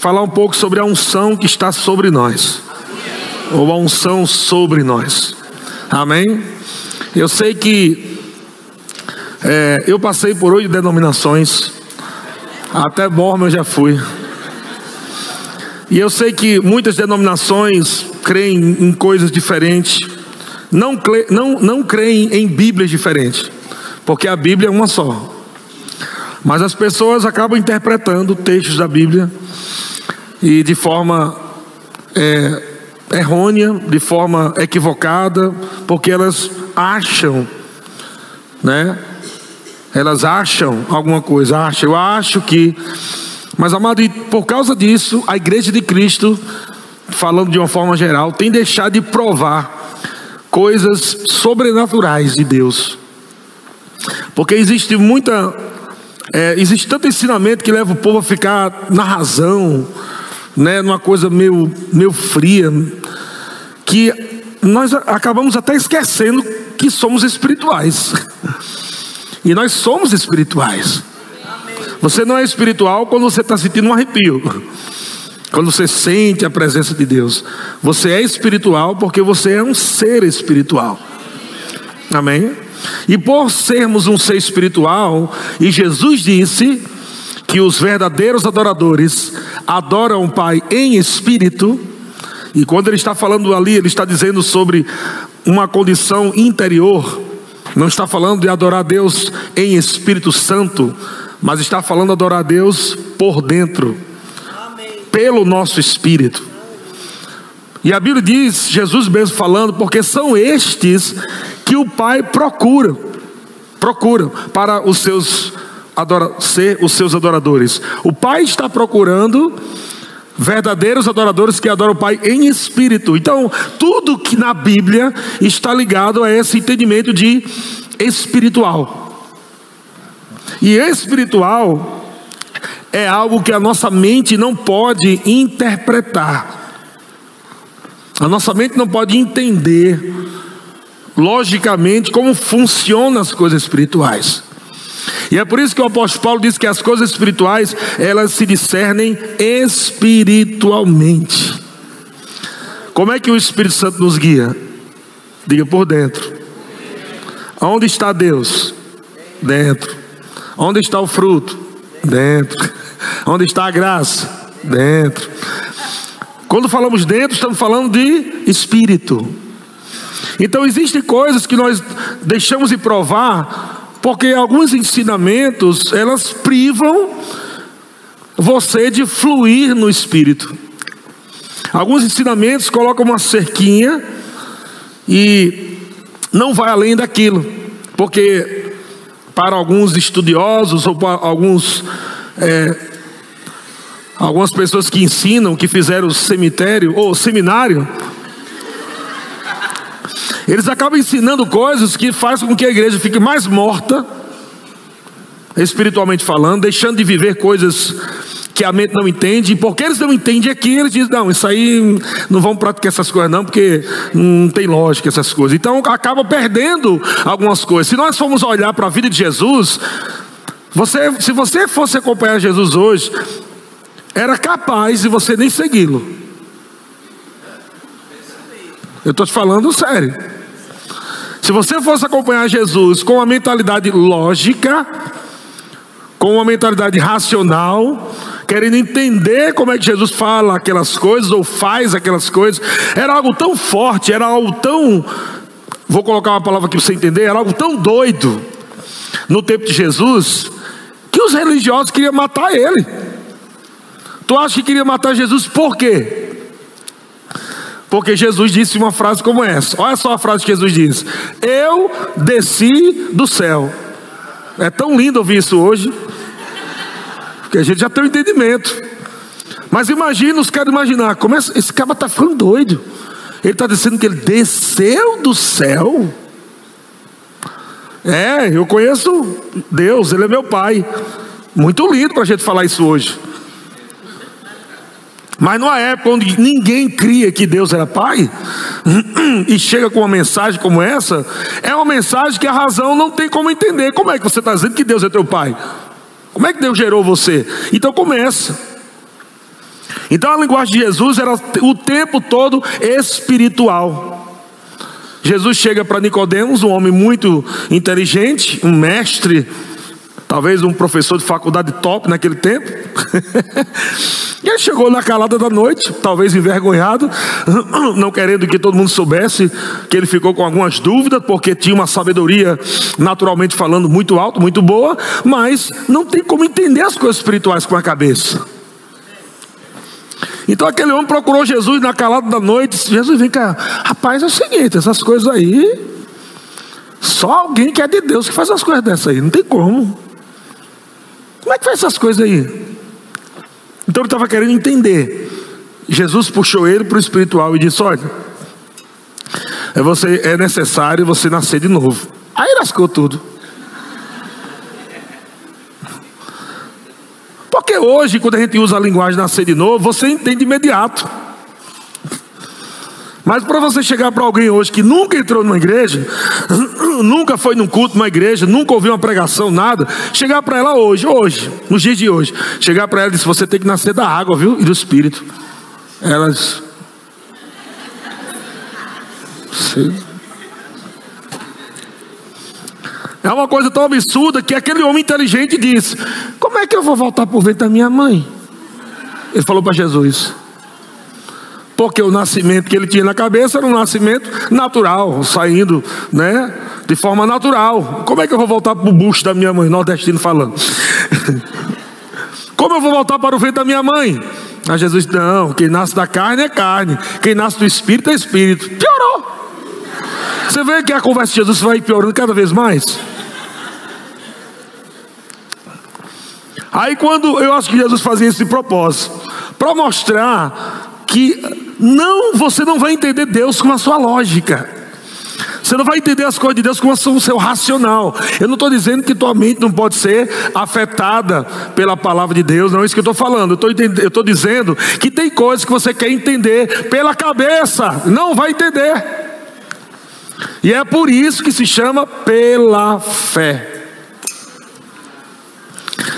falar um pouco sobre a unção que está sobre nós, ou a unção sobre nós. Amém? Eu sei que é, eu passei por oito denominações, até Borma eu já fui. E eu sei que muitas denominações creem em coisas diferentes, não, não, não creem em Bíblias diferentes, porque a Bíblia é uma só. Mas as pessoas acabam interpretando textos da Bíblia e de forma é, errônea, de forma equivocada, porque elas acham, né? Elas acham alguma coisa, acham, eu acho que. Mas, amado, por causa disso, a igreja de Cristo, falando de uma forma geral, tem deixado de provar coisas sobrenaturais de Deus. Porque existe muita. É, existe tanto ensinamento que leva o povo a ficar na razão, né, numa coisa meio, meio fria, que nós acabamos até esquecendo que somos espirituais. E nós somos espirituais. Você não é espiritual quando você está sentindo um arrepio. Quando você sente a presença de Deus. Você é espiritual porque você é um ser espiritual. Amém? E por sermos um ser espiritual, e Jesus disse que os verdadeiros adoradores adoram o Pai em espírito, e quando ele está falando ali, ele está dizendo sobre uma condição interior, não está falando de adorar Deus em Espírito Santo, mas está falando de adorar Deus por dentro, pelo nosso espírito. E a Bíblia diz, Jesus mesmo falando, porque são estes que o Pai procura, procura para os seus adora, ser os seus adoradores. O Pai está procurando verdadeiros adoradores que adoram o Pai em espírito. Então, tudo que na Bíblia está ligado a esse entendimento de espiritual. E espiritual é algo que a nossa mente não pode interpretar. A nossa mente não pode entender logicamente como funcionam as coisas espirituais. E é por isso que o apóstolo Paulo diz que as coisas espirituais, elas se discernem espiritualmente. Como é que o Espírito Santo nos guia? Diga por dentro. Onde está Deus? Dentro. Onde está o fruto? Dentro. Onde está a graça? Dentro. Quando falamos dentro, estamos falando de espírito. Então existem coisas que nós deixamos de provar porque alguns ensinamentos, elas privam você de fluir no espírito. Alguns ensinamentos colocam uma cerquinha e não vai além daquilo. Porque para alguns estudiosos ou para alguns é, algumas pessoas que ensinam, que fizeram cemitério ou seminário, eles acabam ensinando coisas que fazem com que a igreja fique mais morta, espiritualmente falando, deixando de viver coisas que a mente não entende, e porque eles não entendem aqui, eles dizem: não, isso aí não vão praticar essas coisas, não, porque não tem lógica essas coisas. Então acaba perdendo algumas coisas. Se nós formos olhar para a vida de Jesus, você, se você fosse acompanhar Jesus hoje, era capaz de você nem segui-lo. Eu estou te falando sério. Se você fosse acompanhar Jesus com uma mentalidade lógica, com uma mentalidade racional, querendo entender como é que Jesus fala aquelas coisas ou faz aquelas coisas, era algo tão forte, era algo tão, vou colocar uma palavra que você entender, era algo tão doido no tempo de Jesus, que os religiosos queriam matar ele. Tu acha que queria matar Jesus por quê? Porque Jesus disse uma frase como essa. Olha só a frase que Jesus diz: Eu desci do céu. É tão lindo ouvir isso hoje. Porque a gente já tem um entendimento. Mas imagina, os caras imaginar, como esse cara está ficando doido. Ele está dizendo que ele desceu do céu. É, eu conheço Deus, Ele é meu Pai. Muito lindo para a gente falar isso hoje. Mas numa época onde ninguém cria que Deus era Pai, e chega com uma mensagem como essa, é uma mensagem que a razão não tem como entender. Como é que você está dizendo que Deus é teu Pai? Como é que Deus gerou você? Então começa. Então a linguagem de Jesus era o tempo todo espiritual. Jesus chega para Nicodemos, um homem muito inteligente, um mestre, talvez um professor de faculdade top naquele tempo. e ele chegou na calada da noite, talvez envergonhado, não querendo que todo mundo soubesse que ele ficou com algumas dúvidas, porque tinha uma sabedoria, naturalmente falando, muito alta, muito boa, mas não tem como entender as coisas espirituais com a cabeça. Então aquele homem procurou Jesus na calada da noite. Disse, Jesus, vem cá. Rapaz, é o seguinte: essas coisas aí. Só alguém que é de Deus que faz as coisas dessas aí. Não tem como. Como é que faz essas coisas aí? Então ele estava querendo entender. Jesus puxou ele para o espiritual e disse: Olha, é, você, é necessário você nascer de novo. Aí lascou tudo. Porque hoje, quando a gente usa a linguagem nascer de novo, você entende imediato. Mas para você chegar para alguém hoje que nunca entrou numa igreja, nunca foi num culto numa igreja, nunca ouviu uma pregação, nada, chegar para ela hoje, hoje, nos dias de hoje, chegar para ela e dizer: você tem que nascer da água, viu? E do espírito. Elas. É uma coisa tão absurda que aquele homem inteligente disse: Como é que eu vou voltar por vento da minha mãe? Ele falou para Jesus. Porque o nascimento que ele tinha na cabeça era um nascimento natural, saindo, né, de forma natural. Como é que eu vou voltar para o bucho da minha mãe, nordestino falando? Como eu vou voltar para o vento da minha mãe? A Jesus disse: Não, quem nasce da carne é carne, quem nasce do espírito é espírito. Piorou. Você vê que a conversa de Jesus vai piorando cada vez mais? Aí quando eu acho que Jesus fazia isso de propósito, para mostrar que não, você não vai entender Deus com a sua lógica. Você não vai entender as coisas de Deus com o seu racional. Eu não estou dizendo que tua mente não pode ser afetada pela palavra de Deus, não é isso que eu estou falando. Eu estou dizendo que tem coisas que você quer entender pela cabeça, não vai entender. E é por isso que se chama pela fé.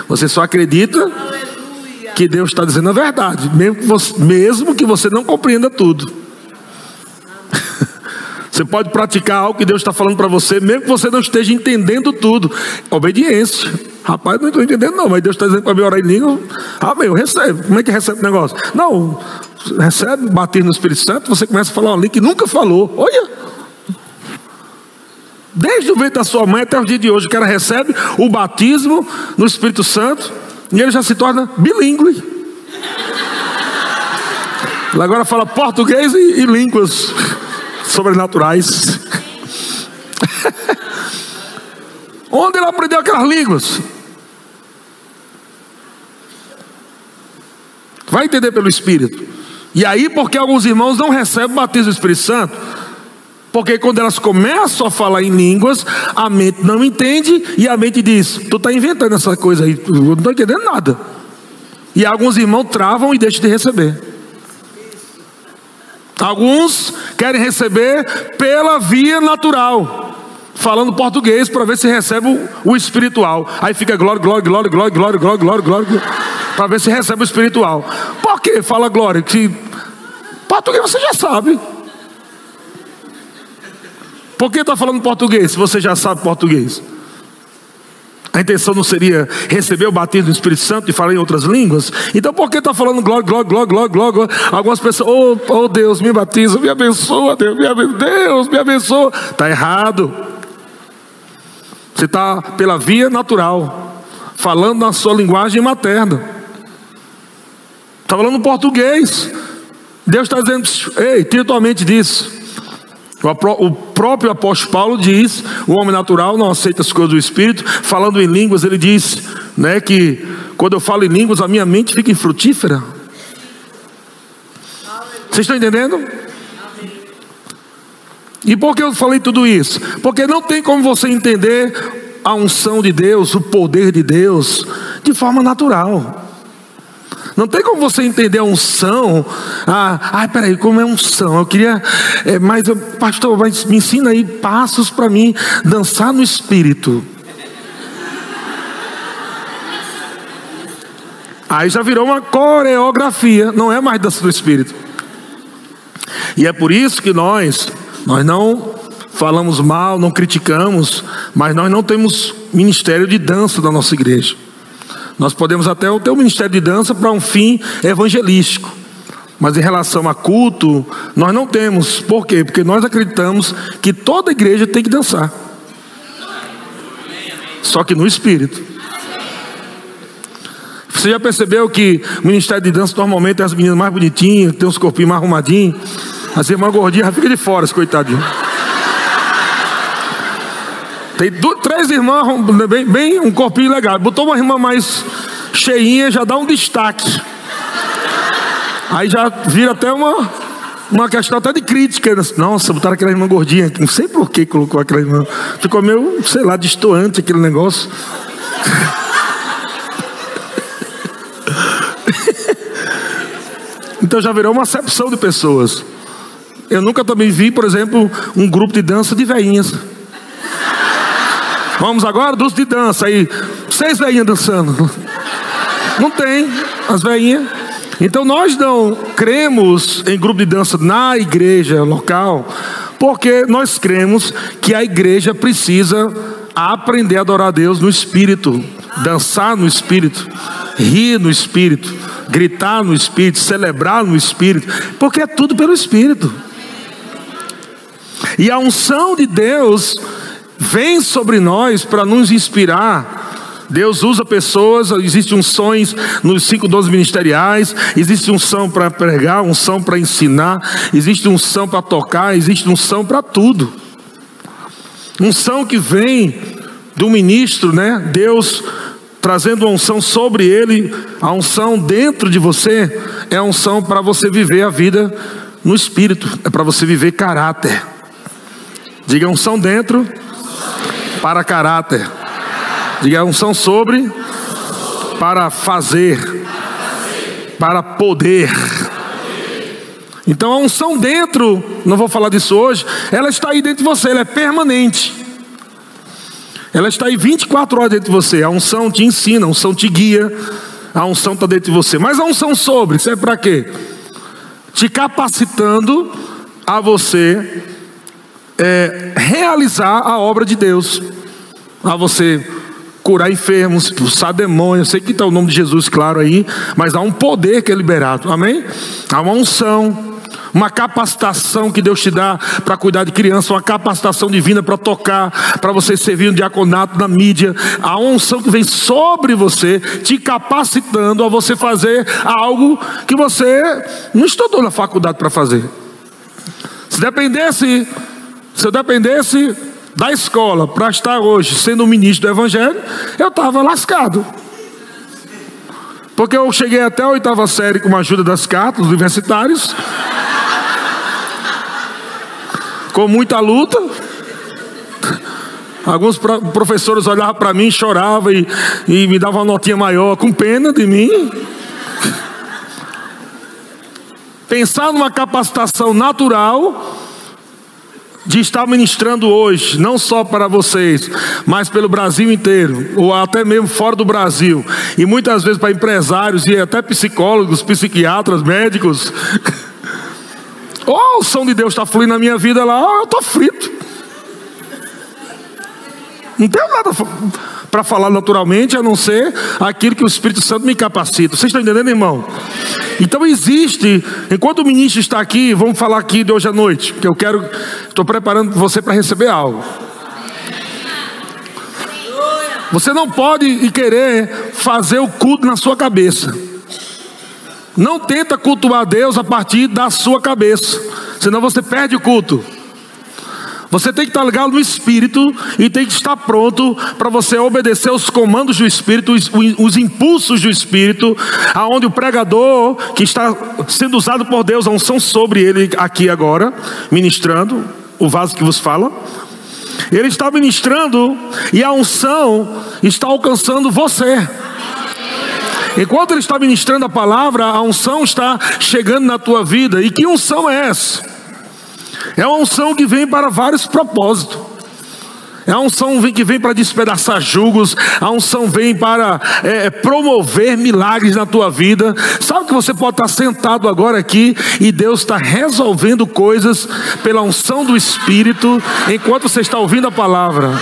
Você só acredita que Deus está dizendo a verdade, mesmo que você, mesmo que você não compreenda tudo. Você pode praticar algo que Deus está falando para você, mesmo que você não esteja entendendo tudo. Obediência. Rapaz, não estou entendendo, não, mas Deus está dizendo para mim orar em língua. Ah, meu, recebe. Como é que recebe o negócio? Não, recebe, bater no Espírito Santo, você começa a falar uma língua que nunca falou. Olha. Desde o ventre da sua mãe até o dia de hoje, o cara recebe o batismo no Espírito Santo e ele já se torna bilíngue. Ele agora fala português e, e línguas sobrenaturais. Onde ele aprendeu aquelas línguas? Vai entender pelo Espírito. E aí, porque alguns irmãos não recebem o batismo do Espírito Santo, porque quando elas começam a falar em línguas, a mente não entende e a mente diz: Tu está inventando essa coisa aí, eu não estou entendendo nada. E alguns irmãos travam e deixam de receber. Alguns querem receber pela via natural, falando português para ver se recebe o, espiritual. Aí fica glória, glória, glória, glória, glória, glória, glória, glória, para ver se recebe o espiritual. Por que fala glória? Que português você já sabe. Por que está falando português se você já sabe português? A intenção não seria receber o batismo do Espírito Santo e falar em outras línguas? Então por que está falando glória, glória, glória, glória, glória? Algumas pessoas, oh, oh Deus, me batiza, me abençoa, Deus, me abençoa, Deus, me abençoa. Está errado. Você está pela via natural, falando na sua linguagem materna. Está falando português. Deus está dizendo, ei, tira tua mente disso. O próprio apóstolo Paulo diz: o homem natural não aceita as coisas do espírito. Falando em línguas, ele diz né, que quando eu falo em línguas, a minha mente fica infrutífera. Vocês estão entendendo? E por que eu falei tudo isso? Porque não tem como você entender a unção de Deus, o poder de Deus, de forma natural. Não tem como você entender a unção. Ah, ai, peraí, como é unção? Eu queria, é, mas pastor, mas me ensina aí passos para mim dançar no espírito. Aí já virou uma coreografia, não é mais dança do espírito. E é por isso que nós, nós não falamos mal, não criticamos, mas nós não temos ministério de dança da nossa igreja. Nós podemos até ter o ministério de dança para um fim evangelístico. Mas em relação a culto, nós não temos. Por quê? Porque nós acreditamos que toda igreja tem que dançar. Só que no espírito. Você já percebeu que o ministério de dança normalmente é as meninas mais bonitinhas, tem os corpinhos mais arrumadinhos. As irmãs gordinhas fica de fora, coitadinho. Tem três irmãs, bem, bem, um corpinho legal. Botou uma irmã mais cheinha, já dá um destaque. Aí já vira até uma, uma questão até de crítica. Nossa, botaram aquela irmã gordinha. Não sei por que colocou aquela irmã. Ficou meio, sei lá, distoante aquele negócio. então já virou uma acepção de pessoas. Eu nunca também vi, por exemplo, um grupo de dança de veinhas. Vamos agora dos de dança aí. Seis veinhas dançando. Não tem as veinhas. Então nós não cremos em grupo de dança na igreja local, porque nós cremos que a igreja precisa aprender a adorar a Deus no espírito, dançar no espírito, rir no espírito, gritar no espírito, celebrar no espírito, porque é tudo pelo espírito. E a unção de Deus vem sobre nós para nos inspirar. Deus usa pessoas, existe unções nos cinco dons ministeriais, existe unção para pregar, unção para ensinar, existe unção para tocar, existe unção para tudo. Unção que vem do ministro, né? Deus trazendo unção sobre ele, a unção dentro de você é a unção para você viver a vida no espírito, é para você viver caráter. Diga unção dentro para caráter. Diga unção sobre para fazer, para poder. Então a unção dentro, não vou falar disso hoje, ela está aí dentro de você, ela é permanente. Ela está aí 24 horas dentro de você. A unção te ensina, a unção te guia, a unção está dentro de você. Mas a unção sobre, serve para quê? Te capacitando a você é, realizar a obra de Deus, a você curar enfermos, expulsar demônios. Sei que está o nome de Jesus, claro aí, mas há um poder que é liberado, amém? Há uma unção, uma capacitação que Deus te dá para cuidar de criança, uma capacitação divina para tocar, para você servir um diaconato na mídia. Uma unção que vem sobre você, te capacitando a você fazer algo que você não estudou na faculdade para fazer. Se dependesse se eu dependesse da escola para estar hoje sendo ministro do Evangelho, eu estava lascado. Porque eu cheguei até a oitava série com a ajuda das cartas universitários, com muita luta. Alguns professores olhavam para mim, choravam e, e me davam uma notinha maior, com pena de mim. Pensar numa capacitação natural de estar ministrando hoje, não só para vocês, mas pelo Brasil inteiro, ou até mesmo fora do Brasil, e muitas vezes para empresários e até psicólogos, psiquiatras, médicos. oh, o som de Deus está fluindo na minha vida lá, oh, eu estou frito. Não tenho nada para falar naturalmente, a não ser aquilo que o Espírito Santo me capacita. Vocês estão entendendo, irmão? Então existe, enquanto o ministro está aqui, vamos falar aqui de hoje à noite, que eu quero, estou preparando você para receber algo. Você não pode querer fazer o culto na sua cabeça. Não tenta cultuar Deus a partir da sua cabeça, senão você perde o culto. Você tem que estar ligado no Espírito e tem que estar pronto para você obedecer os comandos do Espírito, os, os, impulsos do Espírito, aonde o pregador que está sendo usado por Deus, a unção sobre ele aqui agora, ministrando, o vaso que vos fala. Ele está ministrando e a unção está alcançando você. Enquanto ele está ministrando a palavra, a unção está chegando na tua vida. E que unção é essa? É uma unção que vem para vários propósitos. A unção que vem para despedaçar julgos, a unção vem para é, promover milagres na tua vida. Sabe que você pode estar sentado agora aqui e Deus está resolvendo coisas pela unção do Espírito enquanto você está ouvindo a palavra.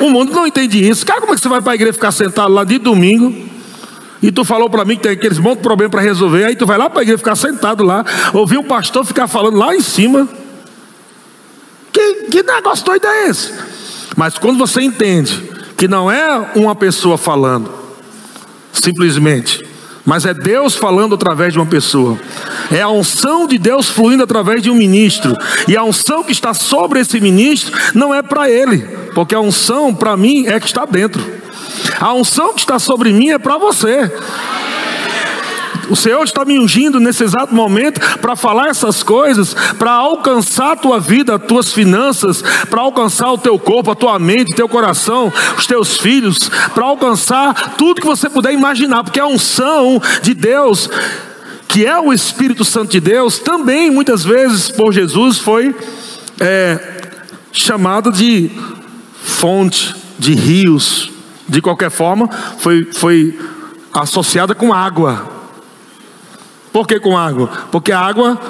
O mundo não entende isso. Cara, como é que você vai para a igreja ficar sentado lá de domingo? E tu falou para mim que tem aqueles monte de problema para resolver. Aí tu vai lá para a igreja ficar sentado lá, ouvir um pastor ficar falando lá em cima. Que, que negócio doido é esse? Mas quando você entende que não é uma pessoa falando, simplesmente, mas é Deus falando através de uma pessoa. É a unção de Deus fluindo através de um ministro. E a unção que está sobre esse ministro não é para ele, porque a unção para mim é que está dentro. A unção que está sobre mim é para você. O Senhor está me ungindo nesse exato momento para falar essas coisas, para alcançar a tua vida, as tuas finanças, para alcançar o teu corpo, a tua mente, teu coração, os teus filhos, para alcançar tudo que você puder imaginar, porque a unção de Deus, que é o Espírito Santo de Deus, também muitas vezes por Jesus foi é, chamada de fonte, de rios, de qualquer forma, foi, foi associada com água. Por que com água? Porque a água,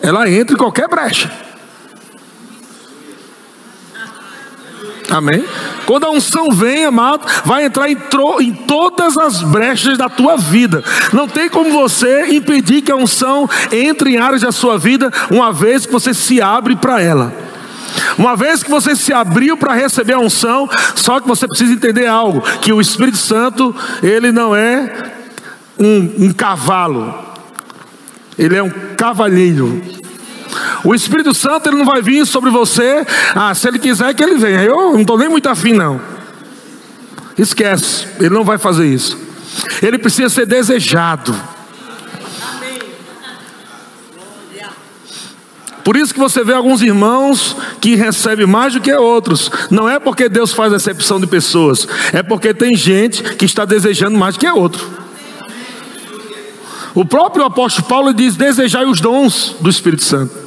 ela entra em qualquer brecha. Amém? Quando a unção vem, amado, vai entrar em, em, todas as brechas da tua vida. Não tem como você impedir que a unção entre em áreas da sua vida, uma vez que você se abre para ela. Uma vez que você se abriu para receber a unção, só que você precisa entender algo: que o Espírito Santo, ele não é um, um cavalo, ele é um cavalheiro. O Espírito Santo ele não vai vir sobre você. Ah, se ele quiser que ele venha. Eu não estou nem muito afim, não. Esquece, ele não vai fazer isso. Ele precisa ser desejado. Por isso que você vê alguns irmãos que recebem mais do que outros. Não é porque Deus faz exceção de pessoas, é porque tem gente que está desejando mais do que outro. O próprio apóstolo Paulo diz: desejai os dons do Espírito Santo.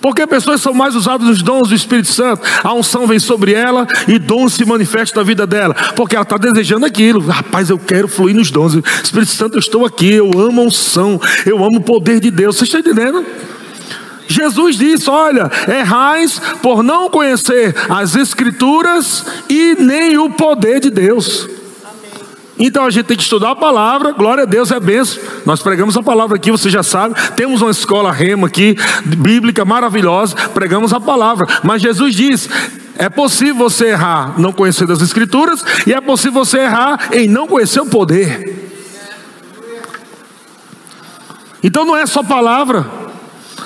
Porque pessoas são mais usadas nos dons do Espírito Santo, a unção vem sobre ela e dons se manifestam na vida dela, porque ela está desejando aquilo. Rapaz, eu quero fluir nos dons. Espírito Santo, eu estou aqui, eu amo a unção, eu amo o poder de Deus. Você está entendendo? Jesus disse: Olha, errais por não conhecer as Escrituras e nem o poder de Deus. Então a gente tem que estudar a palavra, glória a Deus, é benção. Nós pregamos a palavra aqui, você já sabe. Temos uma escola rema aqui, bíblica maravilhosa, pregamos a palavra. Mas Jesus diz: é possível você errar não conhecendo as Escrituras, e é possível você errar em não conhecer o poder. Então não é só palavra.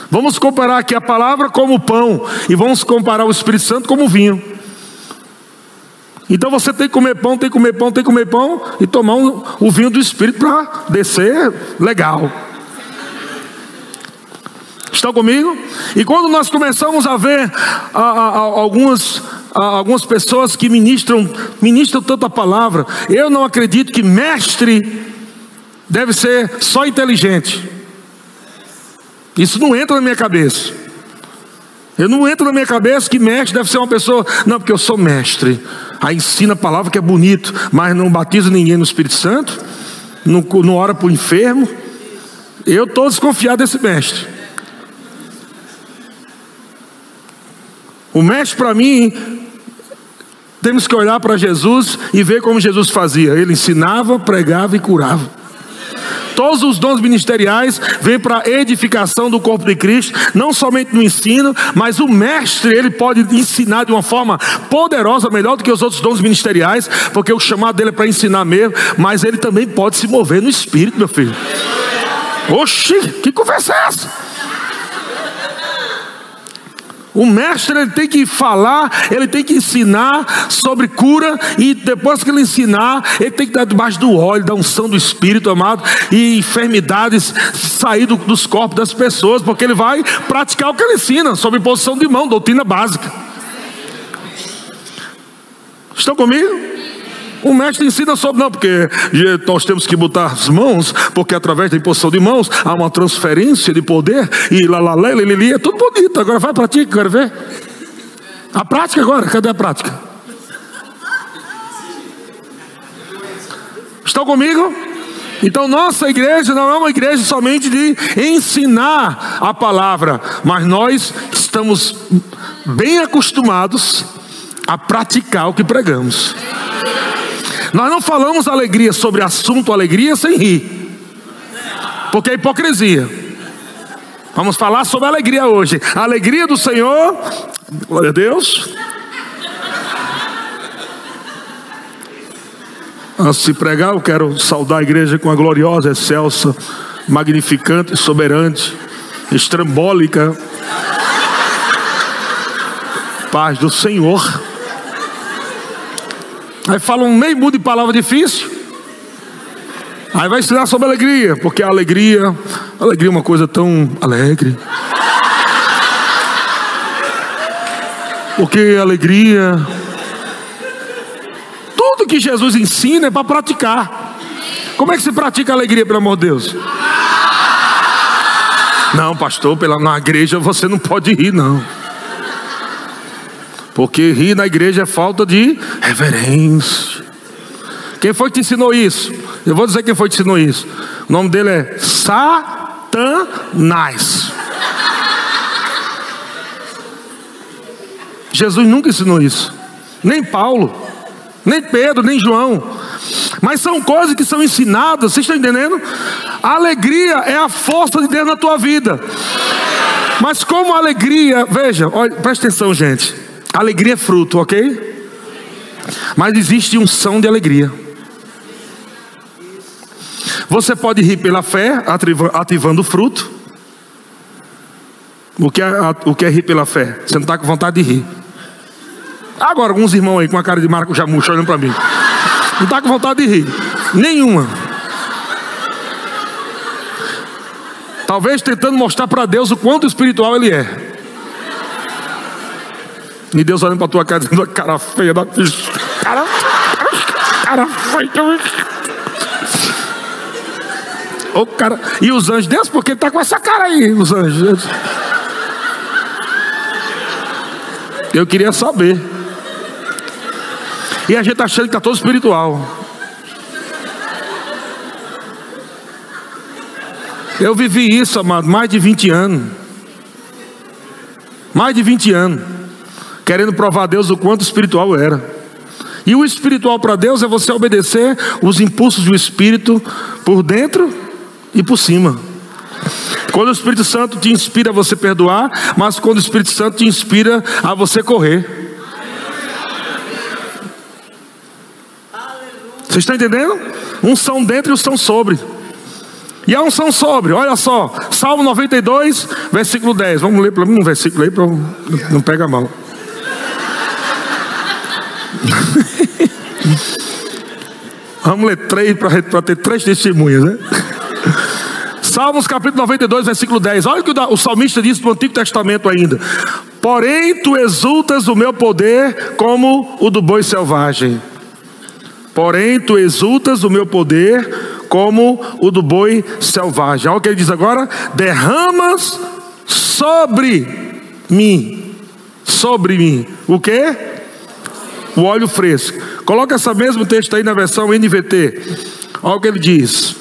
Vamos comparar aqui a palavra como pão, e vamos comparar o Espírito Santo como vinho. Então você tem que comer pão, tem que comer pão, tem que comer pão e tomar um, o vinho do Espírito para descer legal. Estão comigo? E quando nós começamos a ver a, a, a, algumas, algumas pessoas que ministram, ministram tanta palavra, eu não acredito que mestre deve ser só inteligente. Isso não entra na minha cabeça. Eu não entro na minha cabeça que mestre deve ser uma pessoa, não, porque eu sou mestre. Aí ensina a palavra que é bonito, mas não batiza ninguém no Espírito Santo, não, não ora para o enfermo. Eu estou desconfiado desse mestre. O mestre para mim, temos que olhar para Jesus e ver como Jesus fazia. Ele ensinava, pregava e curava. Todos os dons ministeriais vêm para a edificação do corpo de Cristo, não somente no ensino, mas o mestre, ele pode ensinar de uma forma poderosa, melhor do que os outros dons ministeriais, porque o chamado dele é para ensinar mesmo, mas ele também pode se mover no espírito, meu filho. Oxi, que conversa é essa? O mestre ele tem que falar, ele tem que ensinar sobre cura, e depois que ele ensinar, ele tem que dar debaixo do óleo, da unção do Espírito amado, e enfermidades sair do, dos corpos das pessoas, porque ele vai praticar o que ele ensina, sobre posição de mão, doutrina básica. Estão comigo? O mestre ensina sobre, não, porque nós temos que botar as mãos, porque através da imposição de mãos há uma transferência de poder, e lá, lá, lá, lili, é tudo bonito. Agora vai para ti, quero ver. A prática agora, cadê a prática? Estão comigo? Então, nossa igreja não é uma igreja somente de ensinar a palavra, mas nós estamos bem acostumados a praticar o que pregamos. Nós não falamos alegria sobre assunto alegria sem rir, porque é hipocrisia. Vamos falar sobre alegria hoje. A alegria do Senhor, glória a Deus. Antes de pregar, eu quero saudar a igreja com a gloriosa, excelsa, magnificante, soberante, estrambólica paz do Senhor. Aí fala um meio mundo de palavra difícil. Aí vai ensinar sobre alegria, porque a alegria, a alegria é uma coisa tão alegre. Porque a alegria, tudo que Jesus ensina é para praticar. Como é que se pratica a alegria, pelo amor de Deus? Não, pastor, pela, na igreja você não pode rir, não. Porque rir na igreja é falta de reverência. Quem foi que te ensinou isso? Eu vou dizer quem foi que te ensinou isso. O nome dele é Satanás. Jesus nunca ensinou isso. Nem Paulo, nem Pedro, nem João. Mas são coisas que são ensinadas, vocês estão entendendo? A alegria é a força de Deus na tua vida. Mas como a alegria, veja, olha, presta atenção, gente. Alegria é fruto, ok? Mas existe um som de alegria. Você pode rir pela fé, ativando o fruto. O que, é, o que é rir pela fé? Você não está com vontade de rir. Agora, alguns irmãos aí com a cara de maracujá murcha olhando para mim. Não está com vontade de rir. Nenhuma. Talvez tentando mostrar para Deus o quanto espiritual Ele é. E Deus olhando para tua cara dizendo, cara feia da cara, cara feia. O cara, e os anjos, Deus, porque ele está com essa cara aí, os anjos. Eu queria saber. E a gente tá achando que está todo espiritual. Eu vivi isso, amado, mais de 20 anos. Mais de 20 anos querendo provar a Deus o quanto espiritual era. E o espiritual para Deus é você obedecer os impulsos do Espírito por dentro e por cima. Quando o Espírito Santo te inspira a você perdoar, mas quando o Espírito Santo te inspira a você correr. Vocês estão entendendo? Um são dentro e um são sobre. E a unção sobre, olha só, Salmo 92, versículo 10. Vamos ler para mim um versículo aí para não pega mal. Vamos ler três para ter três testemunhas, né? Salmos capítulo 92, versículo 10. Olha o que o salmista disse no Antigo Testamento ainda. Porém, tu exultas o meu poder como o do boi selvagem. Porém, tu exultas o meu poder como o do boi selvagem. Olha o que ele diz agora: derramas sobre mim. Sobre mim. O que? O óleo fresco. Coloca esse mesmo texto aí na versão NVT. Olha o que ele diz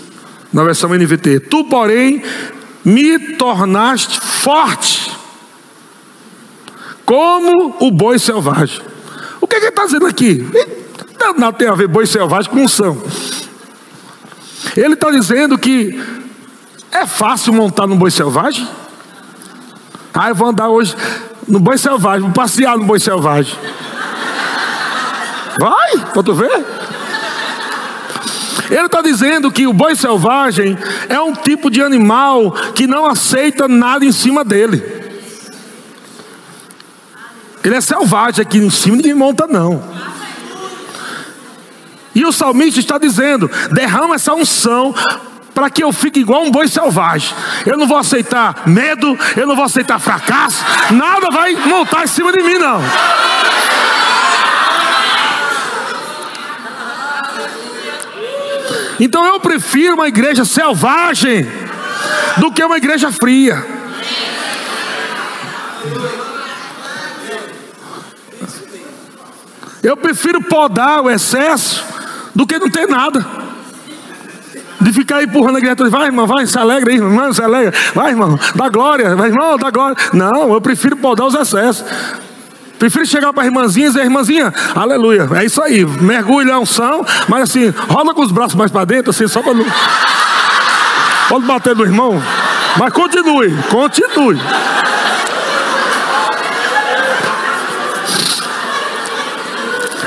na versão NVT. Tu, porém, me tornaste forte, como o boi selvagem. O que, é que ele está dizendo aqui? Não tem a ver boi selvagem com unção. Ele está dizendo que é fácil montar no boi selvagem. Ah, eu vou andar hoje no boi selvagem, vou passear no boi selvagem. Vai, para tu ver. Ele está dizendo que o boi selvagem é um tipo de animal que não aceita nada em cima dele. Ele é selvagem aqui em cima, ninguém monta não. E o salmista está dizendo: derrama essa unção para que eu fique igual um boi selvagem. Eu não vou aceitar medo, eu não vou aceitar fracasso, nada vai montar em cima de mim, não. Então eu prefiro uma igreja selvagem do que uma igreja fria. Eu prefiro podar o excesso do que não ter nada. De ficar empurrando a igreja, vai irmão, vai, se alegra aí, irmão, se alegra, vai irmão, dá glória, vai irmão, dá glória. Não, eu prefiro podar os excessos. Prefiro chegar para a irmãzinha e dizer, irmãzinha, aleluia, é isso aí, mergulha a unção, mas assim, rola com os braços mais para dentro, assim, só para não. Pode bater no irmão, mas continue, continue.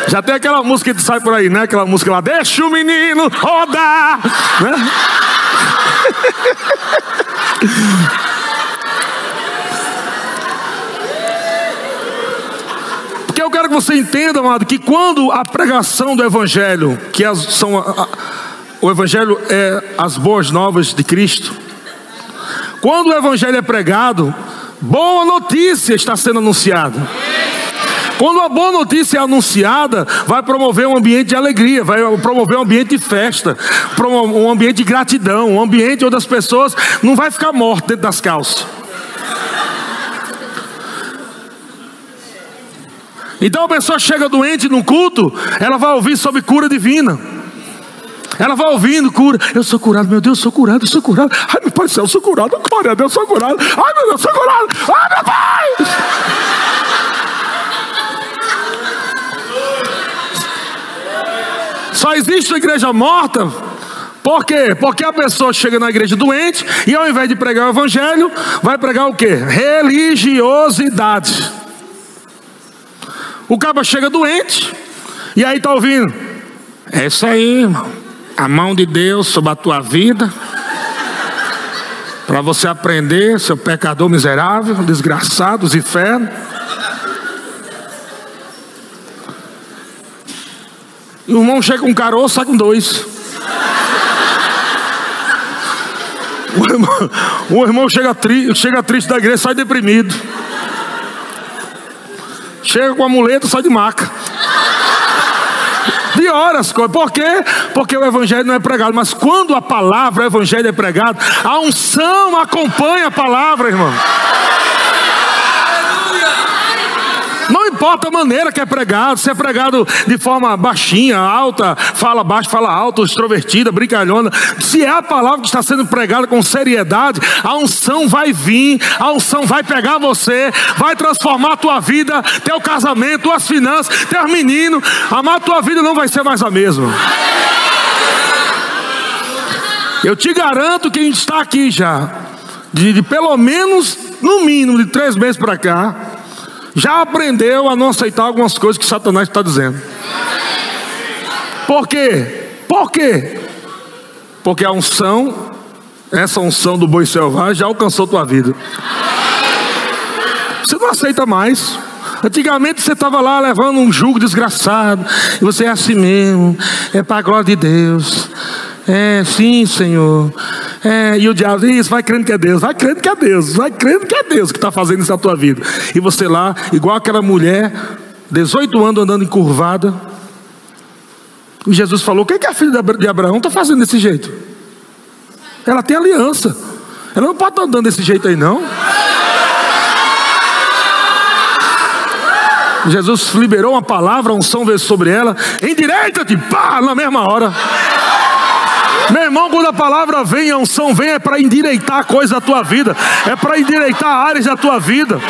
Já tem aquela música que sai por aí, né? Aquela música lá, deixa o menino rodar. Né? quero que você entenda, amado, que quando a pregação do Evangelho, que as, são a, a, o Evangelho é as boas novas de Cristo, quando o Evangelho é pregado, boa notícia está sendo anunciada. Quando a boa notícia é anunciada, vai promover um ambiente de alegria, vai promover um ambiente de festa, um ambiente de gratidão, um ambiente onde as pessoas não vai ficar mortas dentro das calças. Então a pessoa chega doente num culto, ela vai ouvir sobre cura divina. Ela vai ouvindo cura. Eu sou curado, meu Deus, eu sou curado, eu sou curado. Ai, meu Pai do céu, eu sou curado. Glória a Deus, eu sou curado. Ai, meu Deus, eu sou curado. Ai, meu Pai. Só existe uma igreja morta. Por quê? Porque a pessoa chega na igreja doente e ao invés de pregar o evangelho, vai pregar o quê? Religiosidade. O cabo chega doente e aí está ouvindo. É isso aí, irmão. A mão de Deus sobre a tua vida. Para você aprender, seu pecador miserável, desgraçado, os infernos. E o irmão chega com um caroço, sai com dois. O irmão, o irmão chega, tri, chega triste da igreja, sai deprimido. Chega com a muleta, sai de maca. Piora as coisas. Por quê? Porque o evangelho não é pregado. Mas quando a palavra, o evangelho é pregado, a unção acompanha a palavra, irmão. Importa a maneira que é pregado, se é pregado de forma baixinha, alta, fala baixo, fala alto, extrovertida, brincalhona. Se é a palavra que está sendo pregada com seriedade, a unção vai vir, a unção vai pegar você, vai transformar a tua vida, teu casamento, tuas finanças, teus meninos. Amar a tua vida não vai ser mais a mesma. Eu te garanto que a gente está aqui já, de, de pelo menos, no mínimo, de três meses para cá já aprendeu a não aceitar algumas coisas que Satanás está dizendo. Por quê? Por quê? Porque a unção, essa unção do boi selvagem já alcançou tua vida. Você não aceita mais. Antigamente você estava lá levando um jugo desgraçado, e você é assim mesmo, é para a glória de Deus. É, sim, Senhor. É, e o diabo diz: vai crendo que é Deus, vai crendo que é Deus, vai crendo que é Deus que está fazendo isso na tua vida. E você lá, igual aquela mulher, 18 anos andando encurvada. E Jesus falou: o que, é que a filha de Abraão está fazendo desse jeito? Ela tem aliança. Ela não pode estar andando desse jeito aí, não. Jesus liberou uma palavra, um som veio sobre ela, endireita-te, pá, na mesma hora. Meu irmão, quando a palavra vem, a unção vem, é para endireitar a coisa da tua vida, é para endireitar áreas da tua vida.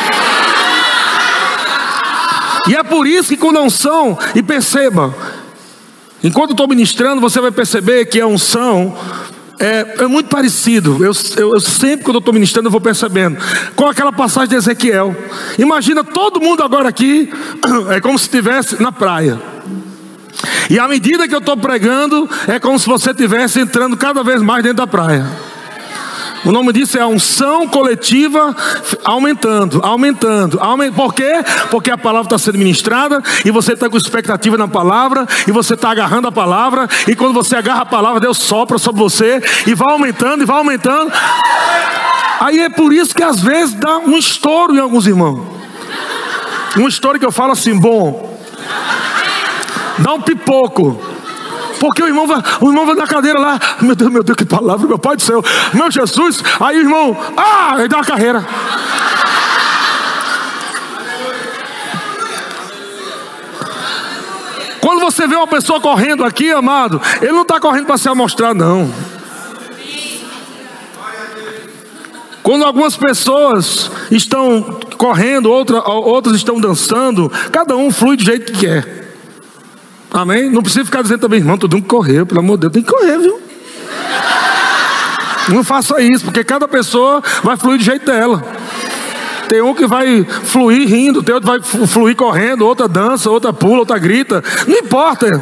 E é por isso que quando a unção, e perceba, enquanto estou ministrando, você vai perceber que a unção é, é muito parecido. Eu, eu, eu sempre, quando estou ministrando, eu vou percebendo. Com aquela passagem de Ezequiel. Imagina todo mundo agora aqui, é como se estivesse na praia. E à medida que eu estou pregando, é como se você estivesse entrando cada vez mais dentro da praia. O nome disso é a unção coletiva aumentando, aumentando, aumentando. Por quê? Porque a palavra está sendo ministrada e você está com expectativa na palavra e você está agarrando a palavra. E quando você agarra a palavra, Deus sopra sobre você e vai aumentando e vai aumentando. Aí é por isso que às vezes dá um estouro em alguns irmãos. Um estouro que eu falo assim, bom, dá um pipoco. Porque o irmão vai, o irmão vai na cadeira lá, meu Deus, meu Deus, que palavra, meu Pai do céu, meu Jesus, aí o irmão, ah, ele dá uma carreira. Quando você vê uma pessoa correndo aqui, amado, ele não está correndo para se amostrar, não. Quando algumas pessoas estão correndo, outra, outras estão dançando, cada um flui do jeito que quer. Amém? Não precisa ficar dizendo também, irmão, todo mundo correu, pelo amor de Deus, tem que correr, viu? Não faça isso, porque cada pessoa vai fluir do jeito dela. Tem um que vai fluir rindo, tem outro que vai fluir correndo, outra dança, outra pula, outra grita. Não importa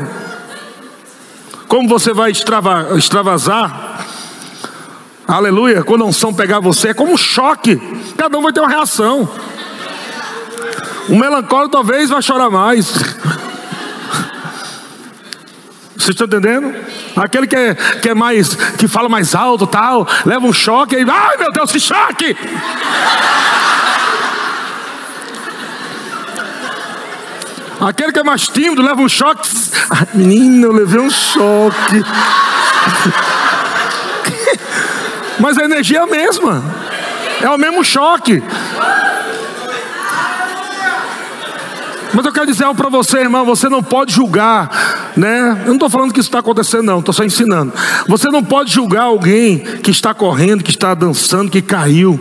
como você vai extrava, extravasar. Aleluia. Quando a unção pegar você, é como um choque. Cada um vai ter uma reação. O melancólico talvez vai chorar mais. Vocês estão entendendo? Aquele que é, que é mais, que fala mais alto, tal, leva um choque e, ai meu Deus, que choque! Aquele que é mais tímido leva um choque. Ah, menina, eu levei um choque. Mas a energia é a mesma. É o mesmo choque. Mas eu quero dizer algo para você, irmão. Você não pode julgar, né? Eu não estou falando que isso está acontecendo, não. Estou só ensinando. Você não pode julgar alguém que está correndo, que está dançando, que caiu.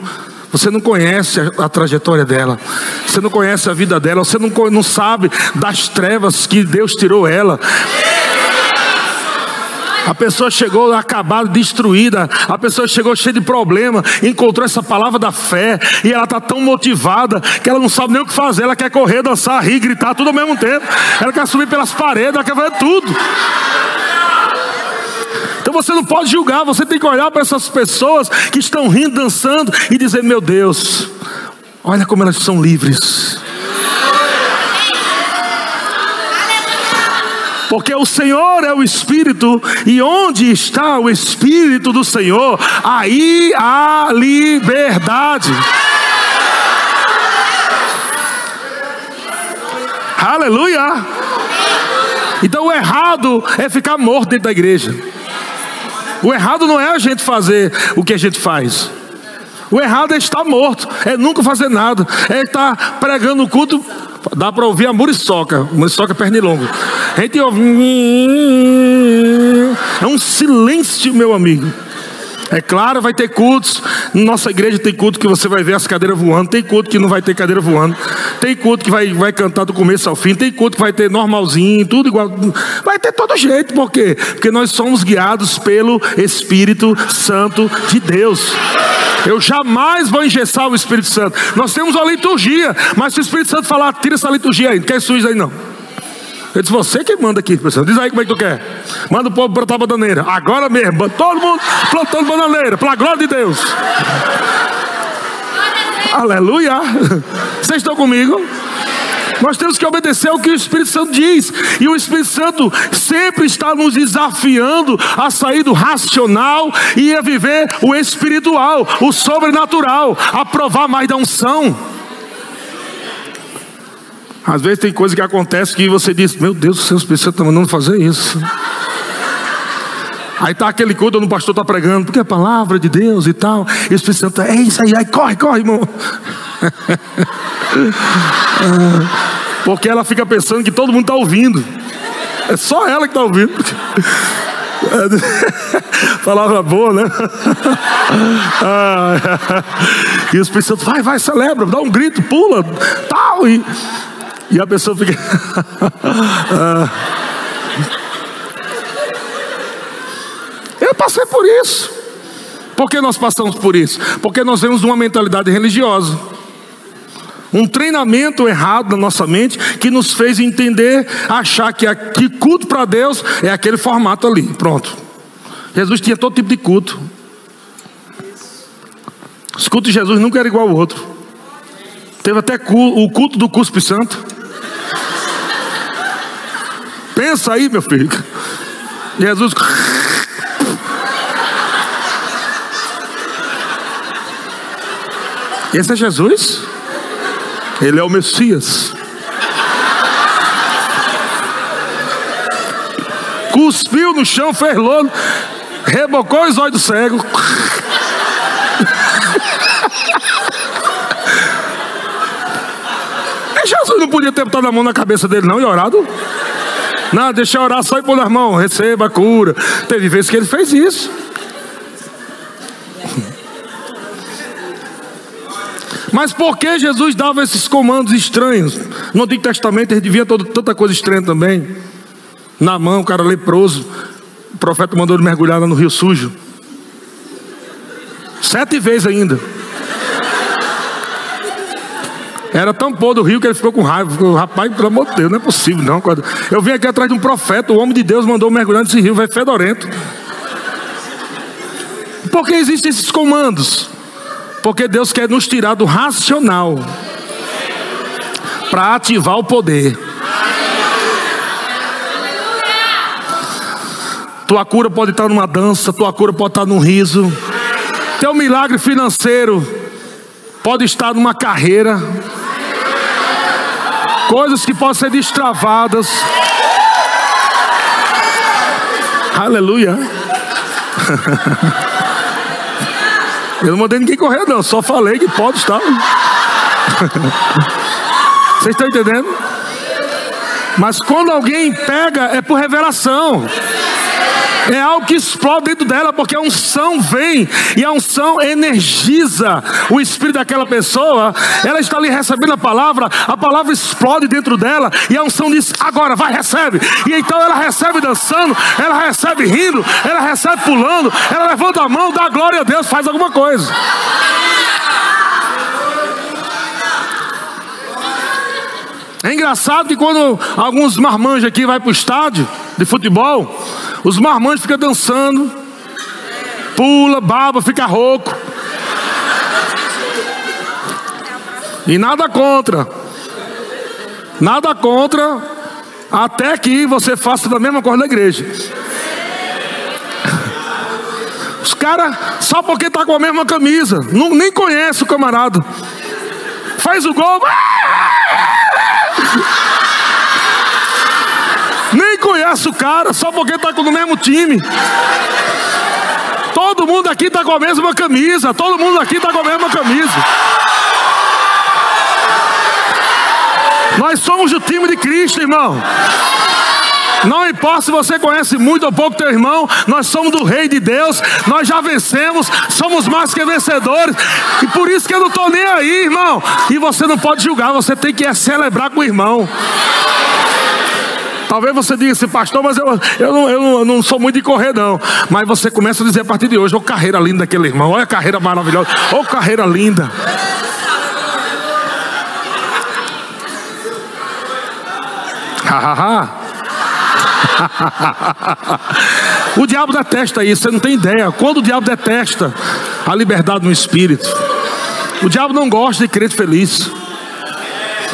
Você não conhece a, a, trajetória dela, você não conhece a vida dela, você não, não sabe das trevas que Deus tirou ela. A pessoa chegou acabada, destruída. A pessoa chegou cheia de problema, encontrou essa palavra da fé e ela está tão motivada que ela não sabe nem o que fazer. Ela quer correr, dançar, rir, gritar tudo ao mesmo tempo. Ela quer subir pelas paredes, ela quer fazer tudo. Então você não pode julgar, você tem que olhar para essas pessoas que estão rindo, dançando e dizer: Meu Deus, olha como elas são livres. Porque o Senhor é o Espírito, e onde está o Espírito do Senhor, aí há liberdade. Aleluia! Então o errado é ficar morto dentro da igreja. O errado não é a gente fazer o que a gente faz. O errado é estar morto, é nunca fazer nada, é estar pregando o culto Dá para ouvir a muriçoca, muriçoca pernilongo. A gente ouve. É um silêncio, meu amigo. É claro, vai ter cultos. Nossa igreja tem culto que você vai ver as cadeiras voando. Tem culto que não vai ter cadeira voando. Tem culto que vai, vai cantar do começo ao fim. Tem culto que vai ter normalzinho, tudo igual. Vai ter todo jeito. Por quê? Porque nós somos guiados pelo Espírito Santo de Deus. Eu jamais vou engessar o Espírito Santo. Nós temos uma liturgia, mas se o Espírito Santo falar, tira essa liturgia aí, não quer sujo aí não. Eu disse, você que manda aqui, pessoal. Diz aí como é que tu quer. Manda o povo plantar bananeira. Agora mesmo, todo mundo plantando bananeira, pela glória de Deus. Aleluia. Vocês estão comigo? Nós temos que obedecer ao que o Espírito Santo diz. E o Espírito Santo sempre está nos desafiando a sair do racional e a viver o espiritual, o sobrenatural, a provar mais da unção. Às vezes tem coisa que acontece que você diz: Meu Deus, o seu Espírito Santo está mandando fazer isso. Aí tá aquele culto onde o pastor está pregando, porque é a palavra de Deus e tal. E o Espírito Santo, é isso aí, aí corre, corre, irmão. Porque ela fica pensando que todo mundo está ouvindo. É só ela que está ouvindo. Palavra boa, né? e o Espírito Santo, vai, vai, celebra, dá um grito, pula, tal. E, e a pessoa fica. Eu passei por isso. Por que nós passamos por isso? Porque nós vemos uma mentalidade religiosa um treinamento errado na nossa mente que nos fez entender, achar que, que culto para Deus é aquele formato ali. Pronto. Jesus tinha todo tipo de culto. Os cultos de Jesus nunca era igual ao outro. Teve até o culto do cuspe santo. Pensa aí, meu filho. Jesus. Esse é Jesus? Ele é o Messias. cuspiu no chão, fez lodo, rebocou os olhos do cego. Jesus não podia ter botado a mão na cabeça dele, não, e orado. Não, deixa eu orar só e pôr nas mãos, receba a cura. Teve vezes que ele fez isso. Mas por que Jesus dava esses comandos estranhos? No Antigo Testamento ele devia toda, tanta coisa estranha também. Na mão, o cara leproso. O profeta mandou ele mergulhar lá no rio sujo. Sete vezes ainda. Era tão pôr do rio que ele ficou com raiva. Ficou, Rapaz, pelo amor de Deus, não é possível não. Eu vim aqui atrás de um profeta, o homem de Deus mandou mergulhar nesse rio, vai fedorento. Por que existem esses comandos? Porque Deus quer nos tirar do racional para ativar o poder. Tua cura pode estar numa dança, tua cura pode estar num riso. Teu milagre financeiro pode estar numa carreira coisas que podem ser destravadas. Aleluia. Eu não mandei ninguém correr, não, só falei que pode estar. Vocês estão entendendo? Mas quando alguém pega, é por revelação. É algo que explode dentro dela, porque a unção vem e a unção energiza o espírito daquela pessoa. Ela está ali recebendo a palavra, a palavra explode dentro dela e a unção diz: agora vai, recebe. E então ela recebe dançando, ela recebe rindo, ela recebe pulando, ela levanta a mão, dá glória a Deus, faz alguma coisa. É engraçado que quando alguns marmanjos aqui vai para o estádio de futebol, os marmanjos ficam dançando, pula, baba, fica rouco. E nada contra. Nada contra, até que você faça da mesma coisa na igreja. Os caras, só porque tá com a mesma camisa, não, nem conhece o camarada. Faz o gol. O cara, só porque está no mesmo time. Todo mundo aqui está com a mesma camisa. Todo mundo aqui está com a mesma camisa. Nós somos o time de Cristo, irmão. Não importa se você conhece muito ou pouco teu irmão, nós somos do Rei de Deus, nós já vencemos, somos mais que vencedores, e por isso que eu não estou nem aí, irmão. E você não pode julgar, você tem que celebrar com o irmão. Talvez você diga assim, pastor, mas eu, eu, não, eu, não, sou muito de correr, não. Mas você começa a dizer a partir de hoje: olha a carreira linda daquele irmão, olha a carreira maravilhosa, olha a carreira linda. o diabo detesta isso, você não tem ideia. Quando o diabo detesta a liberdade no espírito, o diabo não gosta de crente feliz.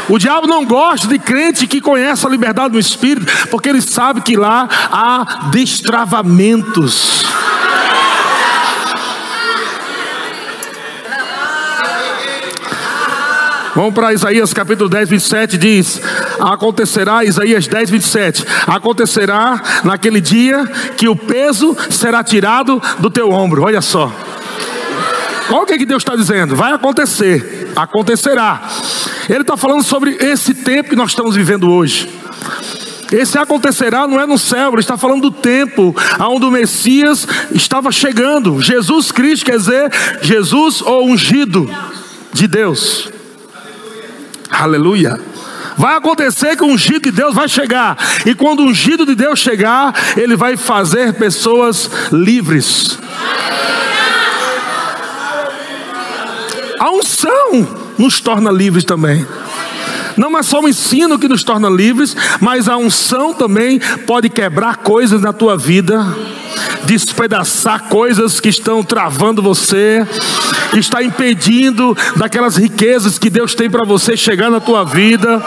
O diabo não gosta de crente que conhece a liberdade do espírito, porque ele sabe que lá há destravamentos. Vamos para Isaías capítulo 10, 27, diz: Acontecerá, Isaías 10, 27, acontecerá naquele dia que o peso será tirado do teu ombro. Olha só. Olha o que, que Deus está dizendo: vai acontecer, acontecerá. Ele está falando sobre esse tempo que nós estamos vivendo hoje. Esse acontecerá não é no céu, ele está falando do tempo onde o Messias estava chegando. Jesus Cristo quer dizer Jesus ou ungido de Deus. Aleluia. Vai acontecer que o ungido de Deus vai chegar, e quando o ungido de Deus chegar, ele vai fazer pessoas livres. A unção nos torna livres também. Não é só o ensino que nos torna livres, mas a unção também pode quebrar coisas na tua vida, despedaçar coisas que estão travando você, que está impedindo daquelas riquezas que Deus tem para você chegar na tua vida.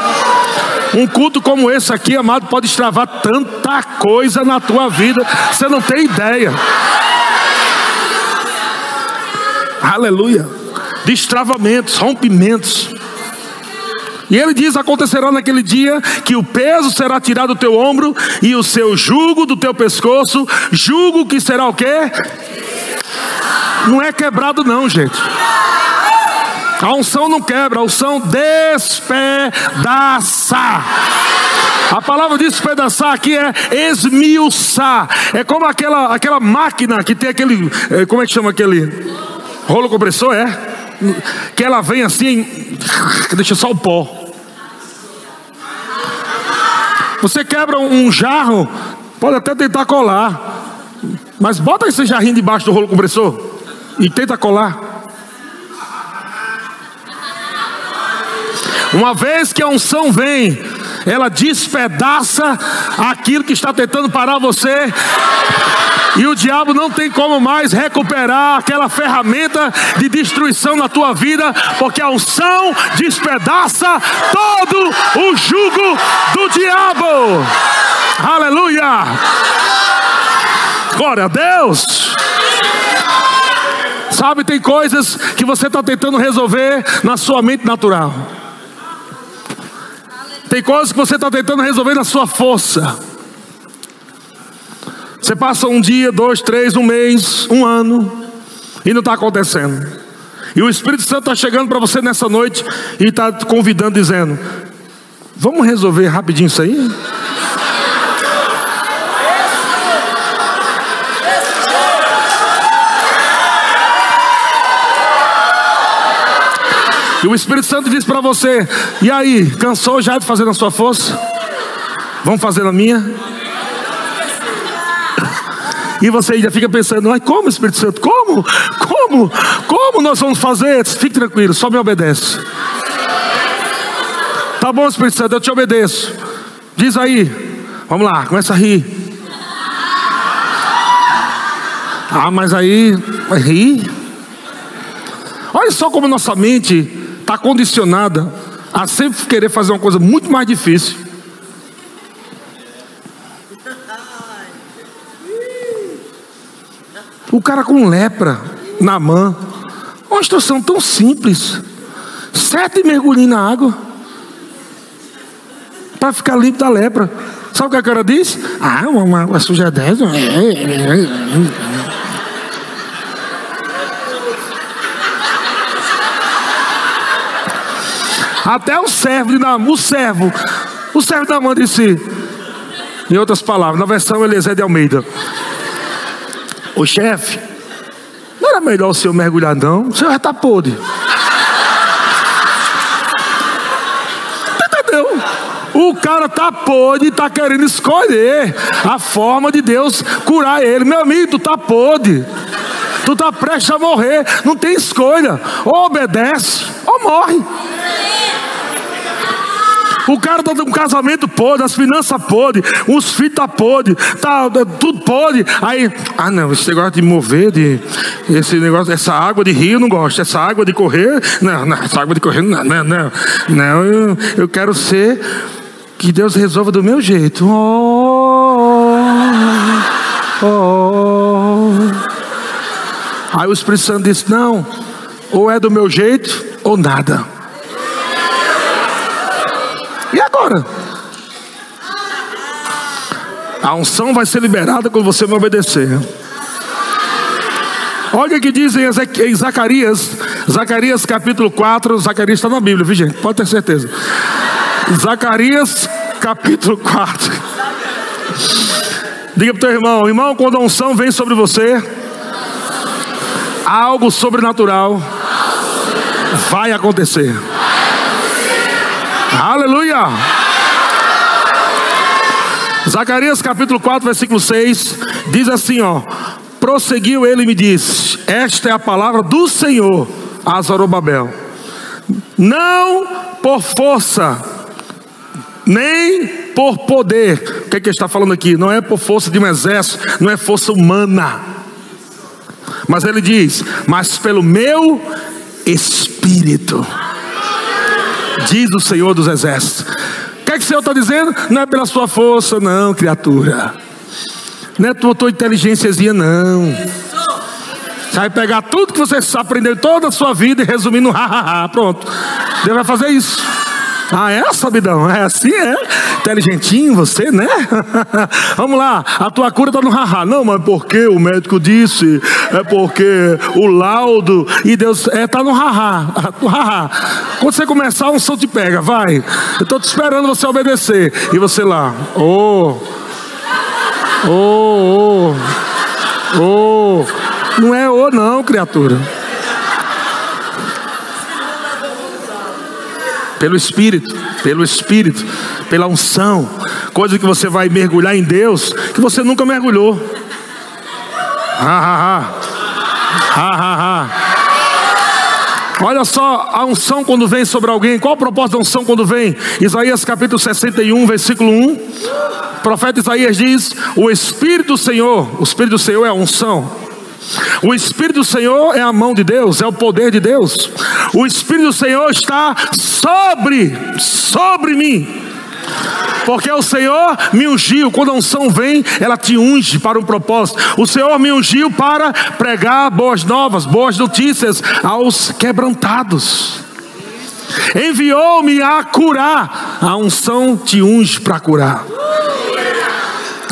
Um culto como esse aqui, amado, pode destravar tanta coisa na tua vida, você não tem ideia. Aleluia destravamentos, rompimentos. E ele diz: acontecerá naquele dia que o peso será tirado do teu ombro e o seu jugo do teu pescoço, jugo que será o quê? Não é quebrado, não, gente. A unção não quebra, a unção despedaça. A palavra despedaçar aqui é esmiuçar. É como aquela, aquela máquina que tem aquele. É, como é que chama aquele? Rolo compressor, é? Que ela vem assim, deixa só o pó. Você quebra um jarro, pode até tentar colar. Mas bota esse jarrinho debaixo do rolo compressor e tenta colar. Uma vez que a unção vem, ela despedaça aquilo que está tentando parar você. E o diabo não tem como mais recuperar aquela ferramenta de destruição na tua vida, porque a unção despedaça todo o jugo do diabo. Aleluia! Glória a Deus! Sabe, tem coisas que você está tentando resolver na sua mente natural. Tem coisas que você está tentando resolver na sua força. Você passa um dia, dois, três, um mês, um ano, e não está acontecendo. E o Espírito Santo está chegando para você nessa noite e está convidando, dizendo: Vamos resolver rapidinho isso aí? E o Espírito Santo diz para você: E aí, cansou já de fazer na sua força? Vamos fazer na minha? E você ainda fica pensando: Ai, como Espírito Santo? Como? Como? Como nós vamos fazer? Fique tranquilo, só me obedece. Tá bom, Espírito Santo, eu te obedeço. Diz aí, vamos lá, começa a rir. Ah, mas aí, rir? Olha só como nossa mente está condicionada a sempre querer fazer uma coisa muito mais difícil. O cara com lepra na mão, uma instrução tão simples: sete mergulhinhos na água para ficar limpo da lepra. Sabe o que a cara diz? Ah, uma, uma suja Até o servo o servo, o servo de Naamã disse, em outras palavras, na versão Eliezer de Almeida, o chefe, não era melhor o senhor mergulhar não, o senhor já está podre. Entendeu? O cara tá podre e tá querendo escolher a forma de Deus curar ele. Meu amigo, tu tá podre. Tu tá prestes a morrer, não tem escolha. Ou obedece ou morre. O cara está com um casamento podre, as finanças podres, os filhos tá podre, tá tudo podre. Aí, ah não, esse negócio de mover, de esse negócio, essa água de rio eu não gosto, essa água de correr, não, não essa água de correr não, não, não, não eu, eu quero ser que Deus resolva do meu jeito. Oh, oh, oh. Aí o Espírito Santo disse: Não, ou é do meu jeito ou nada. E agora? A unção vai ser liberada quando você me obedecer. Olha o que diz em Zacarias, Zacarias capítulo 4, Zacarias está na Bíblia, viu gente? Pode ter certeza. Zacarias capítulo 4. Diga para o teu irmão, irmão, quando a unção vem sobre você, algo sobrenatural vai acontecer. Aleluia! Zacarias capítulo 4, versículo 6 diz assim: ó, prosseguiu ele e me disse: Esta é a palavra do Senhor a Zorobabel, não por força, nem por poder. O que, é que ele está falando aqui? Não é por força de um exército, não é força humana. Mas ele diz: Mas pelo meu espírito diz o Senhor dos Exércitos. O que, é que o Senhor está dizendo? Não é pela sua força, não, criatura. Não é tua, tua inteligênciazinha, não. Você vai pegar tudo que você aprendeu toda a sua vida e resumir no ha, ha, ha. Pronto. Deus vai fazer isso. Ah, é, sabidão? É assim, é? Inteligentinho você, né? Vamos lá, a tua cura está no haha. Não, mas porque o médico disse, é porque o laudo e Deus é tá no no haha. Quando você começar, um som te pega, vai. Eu estou te esperando você obedecer. E você lá, oh, oh, oh, oh. Não é oh não, criatura. Pelo Espírito, pelo Espírito, pela unção, coisa que você vai mergulhar em Deus que você nunca mergulhou. Ha, ha, ha. Ha, ha, ha. Olha só a unção quando vem sobre alguém. Qual a proposta da unção quando vem? Isaías capítulo 61, versículo 1. O profeta Isaías diz: O Espírito do Senhor, o Espírito do Senhor é a unção. O Espírito do Senhor é a mão de Deus, é o poder de Deus. O Espírito do Senhor está sobre, sobre mim. Porque o Senhor me ungiu, quando a unção vem, ela te unge para um propósito. O Senhor me ungiu para pregar boas novas, boas notícias aos quebrantados. Enviou-me a curar. A unção te unge para curar.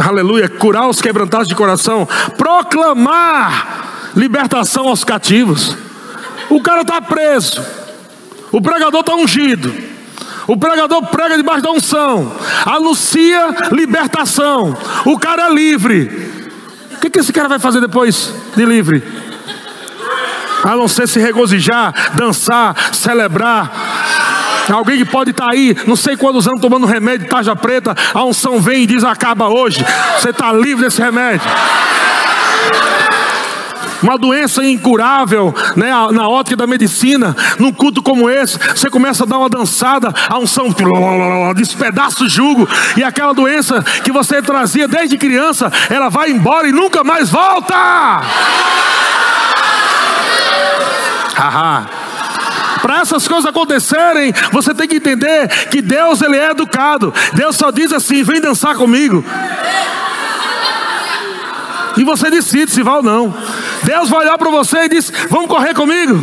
Aleluia, curar os quebrantados de coração, proclamar libertação aos cativos. O cara está preso, o pregador está ungido. O pregador prega debaixo da unção, anuncia libertação. O cara é livre. O que, que esse cara vai fazer depois de livre? A não ser se regozijar, dançar, celebrar. Alguém que pode estar tá aí, não sei quantos anos tomando remédio, tarja preta, a unção vem e diz: acaba hoje. Você está livre desse remédio uma doença incurável, né, na ótica da medicina, num culto como esse, você começa a dar uma dançada, a unção despedaça o jugo, e aquela doença que você trazia desde criança, ela vai embora e nunca mais volta. Haha. Para essas coisas acontecerem, você tem que entender que Deus ele é educado. Deus só diz assim: vem dançar comigo. E você decide se vai ou não. Deus vai olhar para você e diz: Vamos correr comigo.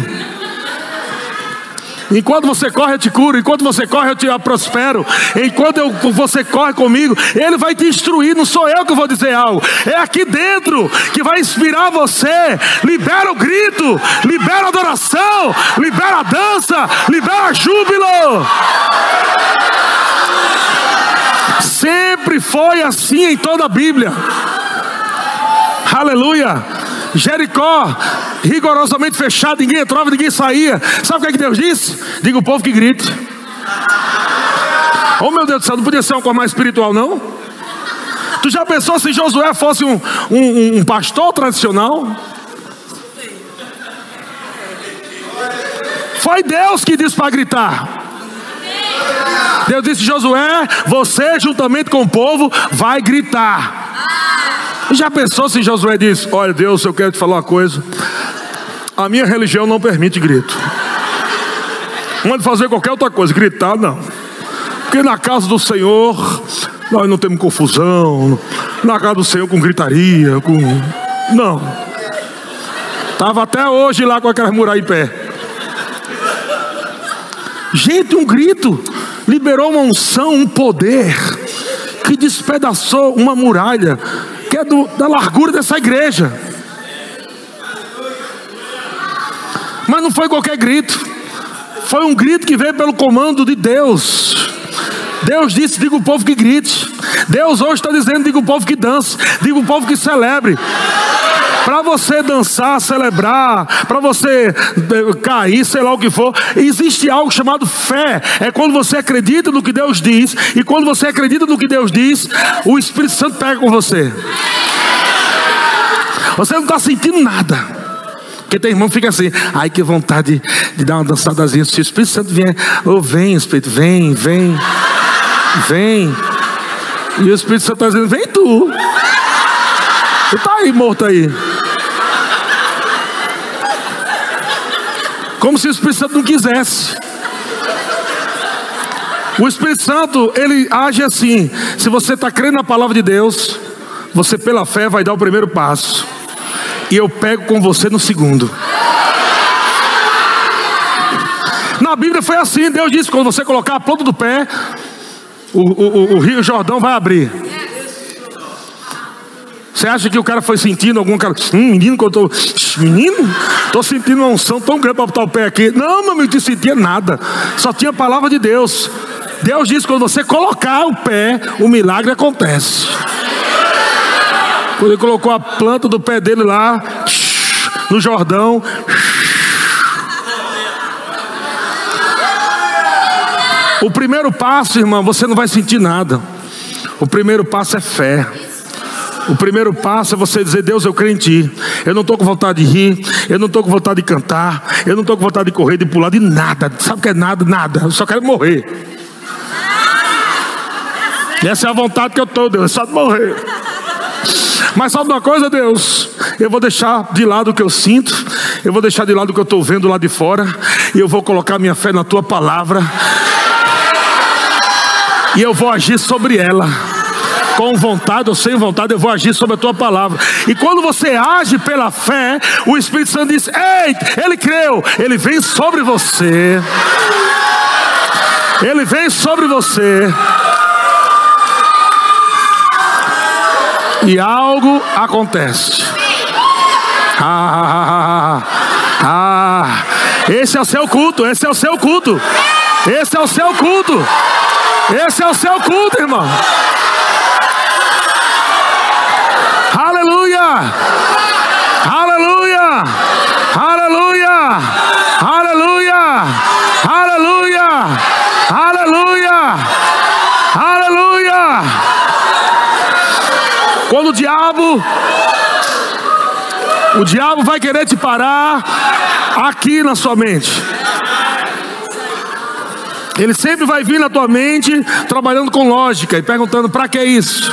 Enquanto você corre, eu te curo. Enquanto você corre, eu te prospero. Enquanto eu, você corre comigo, Ele vai te instruir. Não sou eu que vou dizer algo. É aqui dentro que vai inspirar você. Libera o grito, libera a adoração, libera a dança, libera júbilo. Sempre foi assim em toda a Bíblia. Aleluia. Jericó, rigorosamente fechado, ninguém entrava, ninguém saía. Sabe o que, é que Deus disse? Diga o povo que grite. Oh meu Deus do céu, não podia ser uma coisa mais espiritual, não? Tu já pensou se Josué fosse um, um, um pastor tradicional? Foi Deus que disse para gritar. Deus disse: Josué, você juntamente com o povo vai gritar. Já pensou se Josué disse: Olha, Deus, eu quero te falar uma coisa. A minha religião não permite grito. Mande fazer qualquer outra coisa, gritar não. Porque na casa do Senhor nós não temos confusão. Na casa do Senhor com gritaria, com. Não. Estava até hoje lá com aquelas muralhas em pé. Gente, um grito liberou uma unção, um poder que despedaçou uma muralha é do, da largura dessa igreja. Mas não foi qualquer grito, foi um grito que veio pelo comando de Deus. Deus disse: diga o povo que grite. Deus hoje está dizendo: diga o povo que dance, diga o povo que celebre. Para você dançar, celebrar, para você eh, cair, sei lá o que for, existe algo chamado fé. É quando você acredita no que Deus diz, e quando você acredita no que Deus diz, o Espírito Santo pega com você. Você não está sentindo nada. Porque tem irmão que fica assim, ai que vontade de, dar uma dançadazinha. Se o Espírito Santo vier, oh, vem, Espírito, vem, vem, vem. E o Espírito Santo está dizendo, vem tu. Tu está aí morto aí. Como se o Espírito Santo não quisesse. O Espírito Santo, ele age assim. Se você está crendo na palavra de Deus, você pela fé vai dar o primeiro passo. E eu pego com você no segundo. Na Bíblia foi assim: Deus disse: quando você colocar a ponta do pé, o, o, o Rio Jordão vai abrir. Você acha que o cara foi sentindo algum cara? Hum, menino, que eu tô. Menino, tô sentindo uma unção tão grande para botar o pé aqui. Não, meu amigo, não sentia nada. Só tinha a palavra de Deus. Deus diz: quando você colocar o pé, o milagre acontece. Quando ele colocou a planta do pé dele lá, no Jordão. O primeiro passo, irmão, você não vai sentir nada. O primeiro passo é fé. O primeiro passo é você dizer: Deus, eu creio em Ti. Eu não estou com vontade de rir, eu não estou com vontade de cantar, eu não estou com vontade de correr, de pular, de nada. Sabe o que é nada? Nada. Eu só quero morrer. E essa é a vontade que eu estou, Deus, é só de morrer. Mas sabe uma coisa, Deus? Eu vou deixar de lado o que eu sinto, eu vou deixar de lado o que eu estou vendo lá de fora, e eu vou colocar minha fé na tua palavra, e eu vou agir sobre ela com vontade ou sem vontade, eu vou agir sobre a tua palavra. E quando você age pela fé, o Espírito Santo diz: Ei, ele creu, ele vem sobre você. Ele vem sobre você. E algo acontece. Ah, ah, ah, ah, esse é o seu culto, esse é o seu culto. Esse é o seu culto. Esse é o seu culto, irmão. Aleluia! Aleluia! Aleluia! Aleluia! Aleluia! Aleluia! Quando o diabo o diabo vai querer te parar aqui na sua mente. Ele sempre vai vir na tua mente trabalhando com lógica e perguntando: para que isso?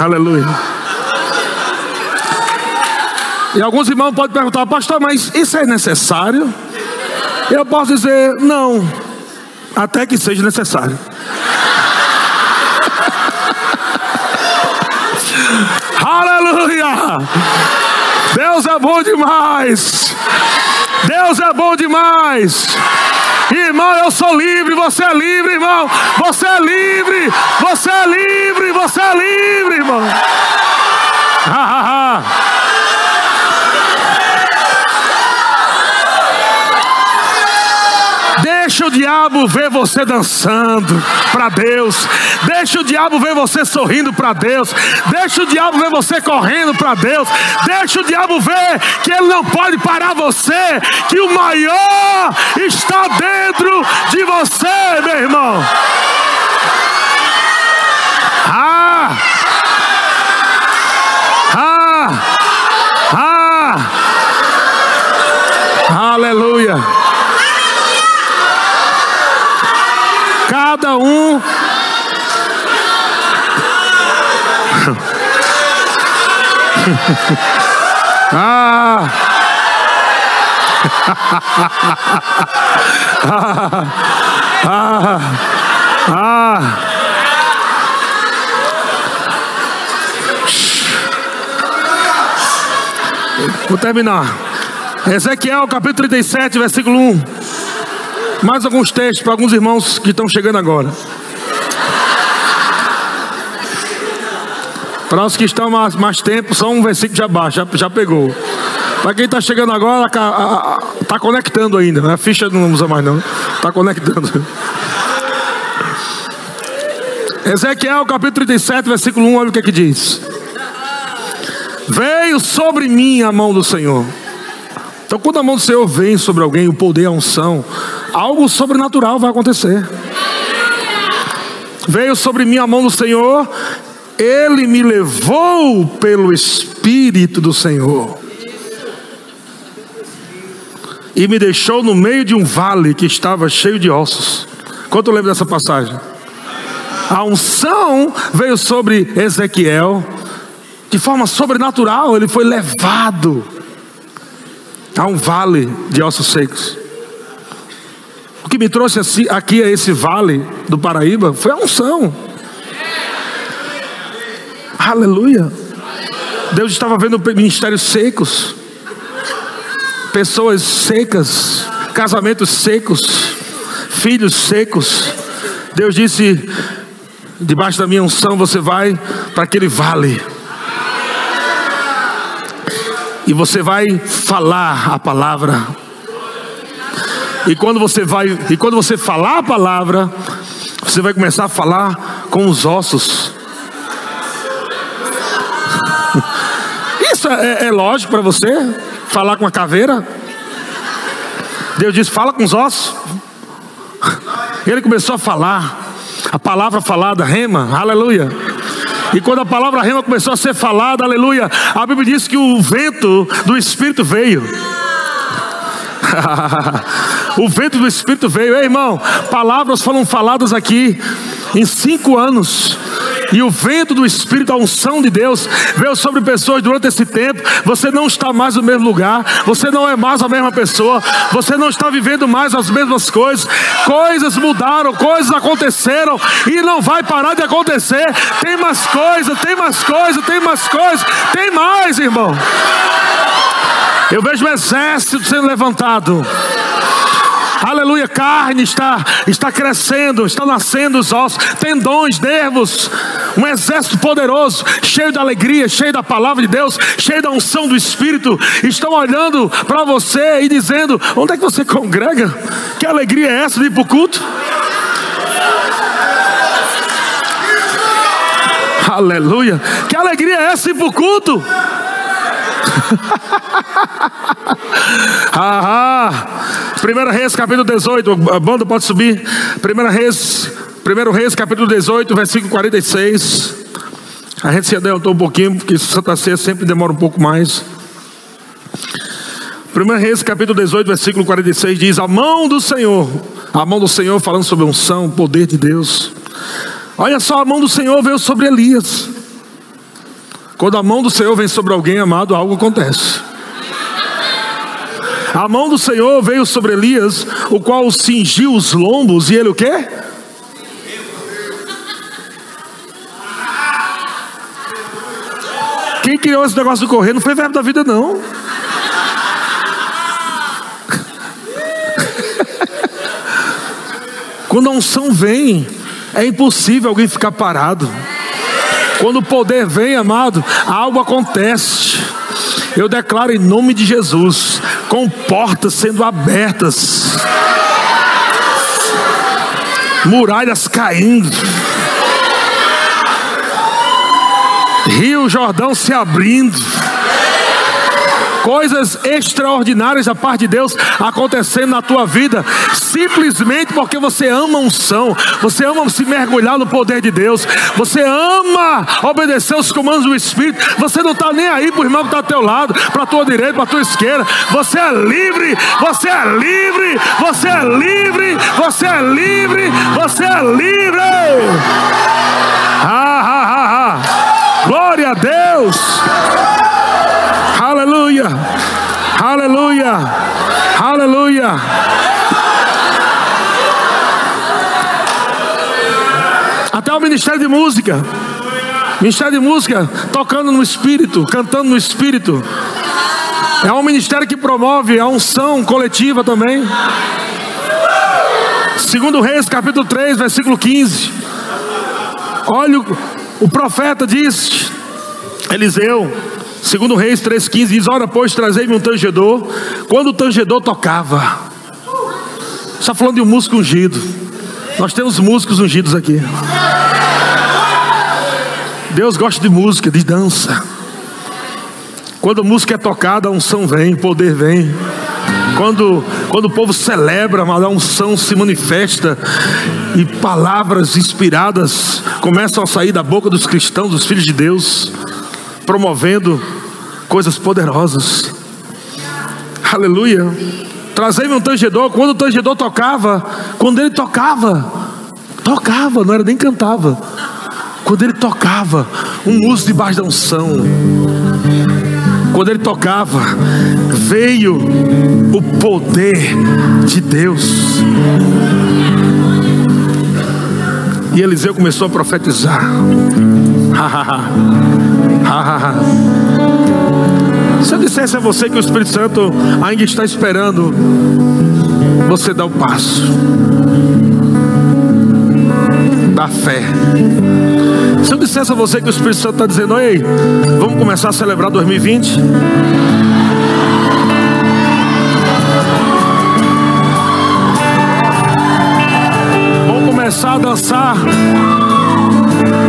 Aleluia. E alguns irmãos podem perguntar, pastor, mas isso é necessário? Eu posso dizer, não, até que seja necessário. Aleluia! Deus é bom demais! Deus é bom demais! Irmão, eu sou livre, você é livre, irmão. Você é livre, você é livre, você é livre, irmão. Deixa o diabo ver você dançando para Deus. Deixa o diabo ver você sorrindo para Deus. Deixa o diabo ver você correndo para Deus. Deixa o diabo ver que ele não pode parar você, que o maior está dentro de você, meu irmão. Ah! Ah! Ah! Aleluia! Cada um. ah. ah. Ah. Ah. Vou terminar. Ezequiel capítulo 37, versículo 1. Mais alguns textos para alguns irmãos que estão chegando agora. Para os que estão mais, mais tempo, só um versículo de abaixo, já, já pegou. Para quem está chegando agora, está conectando ainda. Né? A ficha não usa mais, não. Está conectando. Ezequiel capítulo 37, versículo 1, olha o que, é que diz. Veio sobre mim a mão do Senhor. Então, quando a mão do Senhor vem sobre alguém, o poder, a unção, algo sobrenatural vai acontecer. Veio sobre mim a mão do Senhor, ele me levou pelo Espírito do Senhor. E me deixou no meio de um vale que estava cheio de ossos. Quanto lembra dessa passagem? A unção veio sobre Ezequiel, de forma sobrenatural, ele foi levado a um vale de ossos secos. O que me trouxe aqui a esse vale do Paraíba foi a unção. Aleluia. Deus estava vendo ministérios secos. pessoas secas, casamentos secos, filhos secos. Deus disse: debaixo da minha unção você vai para aquele vale. E você vai falar a palavra. E quando você vai, e quando você falar a palavra, você vai começar a falar com os ossos. Isso é, é lógico para você? Falar com a caveira? Deus disse: fala com os ossos. Ele começou a falar. A palavra falada, rema, aleluia. E quando a palavra rema começou a ser falada, aleluia, a Bíblia diz que o vento do Espírito veio. o vento do Espírito veio, Ei, irmão. Palavras foram faladas aqui em cinco anos. E o vento do Espírito, a unção de Deus, veio sobre pessoas durante esse tempo. Você não está mais no mesmo lugar, você não é mais a mesma pessoa, você não está vivendo mais as mesmas coisas. Coisas mudaram, coisas aconteceram e não vai parar de acontecer. Tem mais coisas, tem mais coisas, tem mais coisas, tem mais, irmão. Eu vejo o exército sendo levantado aleluia, carne está, está crescendo, estão nascendo os ossos, tendões, nervos, um exército poderoso, cheio de alegria, cheio da palavra de Deus, cheio da unção do Espírito, estão olhando para você e dizendo: onde é que você congrega? Que alegria é essa de ir para o culto? Aleluia! Que alegria é essa ir para o culto? Ahá. Ah. 1 Reis, capítulo 18, a banda pode subir. 1 Reis, 1 Reis, capítulo 18, versículo 46. A gente se adiantou um pouquinho, porque Santa Ceia sempre demora um pouco mais. 1 Reis capítulo 18, versículo 46 diz: A mão do Senhor, a mão do Senhor falando sobre unção, o poder de Deus. Olha só, a mão do Senhor veio sobre Elias. Quando a mão do Senhor vem sobre alguém amado, algo acontece. A mão do Senhor veio sobre Elias, o qual cingiu os lombos, e ele o quê? Quem criou esse negócio de correr não foi verbo da vida, não. Quando a unção vem, é impossível alguém ficar parado. Quando o poder vem, amado, algo acontece. Eu declaro em nome de Jesus, com portas sendo abertas, muralhas caindo, Rio Jordão se abrindo coisas extraordinárias da parte de Deus acontecendo na tua vida, simplesmente porque você ama unção, você ama se mergulhar no poder de Deus, você ama obedecer os comandos do Espírito, você não está nem aí para o irmão que está ao teu lado, para a tua direita, para a tua esquerda, você é livre, você é livre, você é livre, você é livre, você é livre. Ah, ah, ah, ah. Glória a Deus. Aleluia. Aleluia. Até o ministério de música. Ministério de música, tocando no espírito, cantando no espírito. É um ministério que promove a unção coletiva também. Segundo Reis, capítulo 3, versículo 15. Olha, o profeta diz, Eliseu, Segundo Reis 3,15 diz: Ora, pois, trazei-me um tangedor. Quando o tangedor tocava, está falando de um músico ungido. Nós temos músicos ungidos aqui. Deus gosta de música, de dança. Quando a música é tocada, a unção vem, o poder vem. Quando, quando o povo celebra, a unção se manifesta e palavras inspiradas começam a sair da boca dos cristãos, dos filhos de Deus promovendo coisas poderosas. Aleluia. Trazei-me um tangedor. Quando o tangedor tocava, quando ele tocava, tocava, não era nem cantava. Quando ele tocava, um músico debaixo da unção. Quando ele tocava, veio o poder de Deus. E Eliseu começou a profetizar. Se eu dissesse a você que o Espírito Santo ainda está esperando você dar o passo da fé. Se eu dissesse a você que o Espírito Santo está dizendo, ei, vamos começar a celebrar 2020? Vamos começar a dançar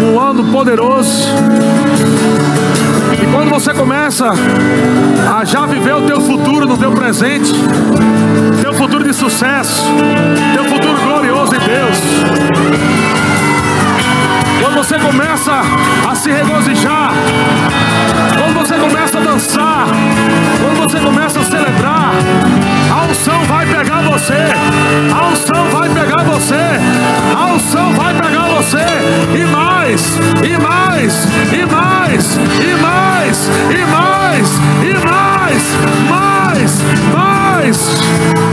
um ano poderoso. E quando você começa a já viver o teu futuro no teu presente, teu futuro de sucesso, teu futuro glorioso em Deus. Quando você começa a se regozijar, quando você começa a dançar, quando você começa a celebrar, a unção vai pegar você, a unção vai pegar você, a unção vai pegar você, e mais, e mais, e mais, e mais, e mais, e mais, mais, mais.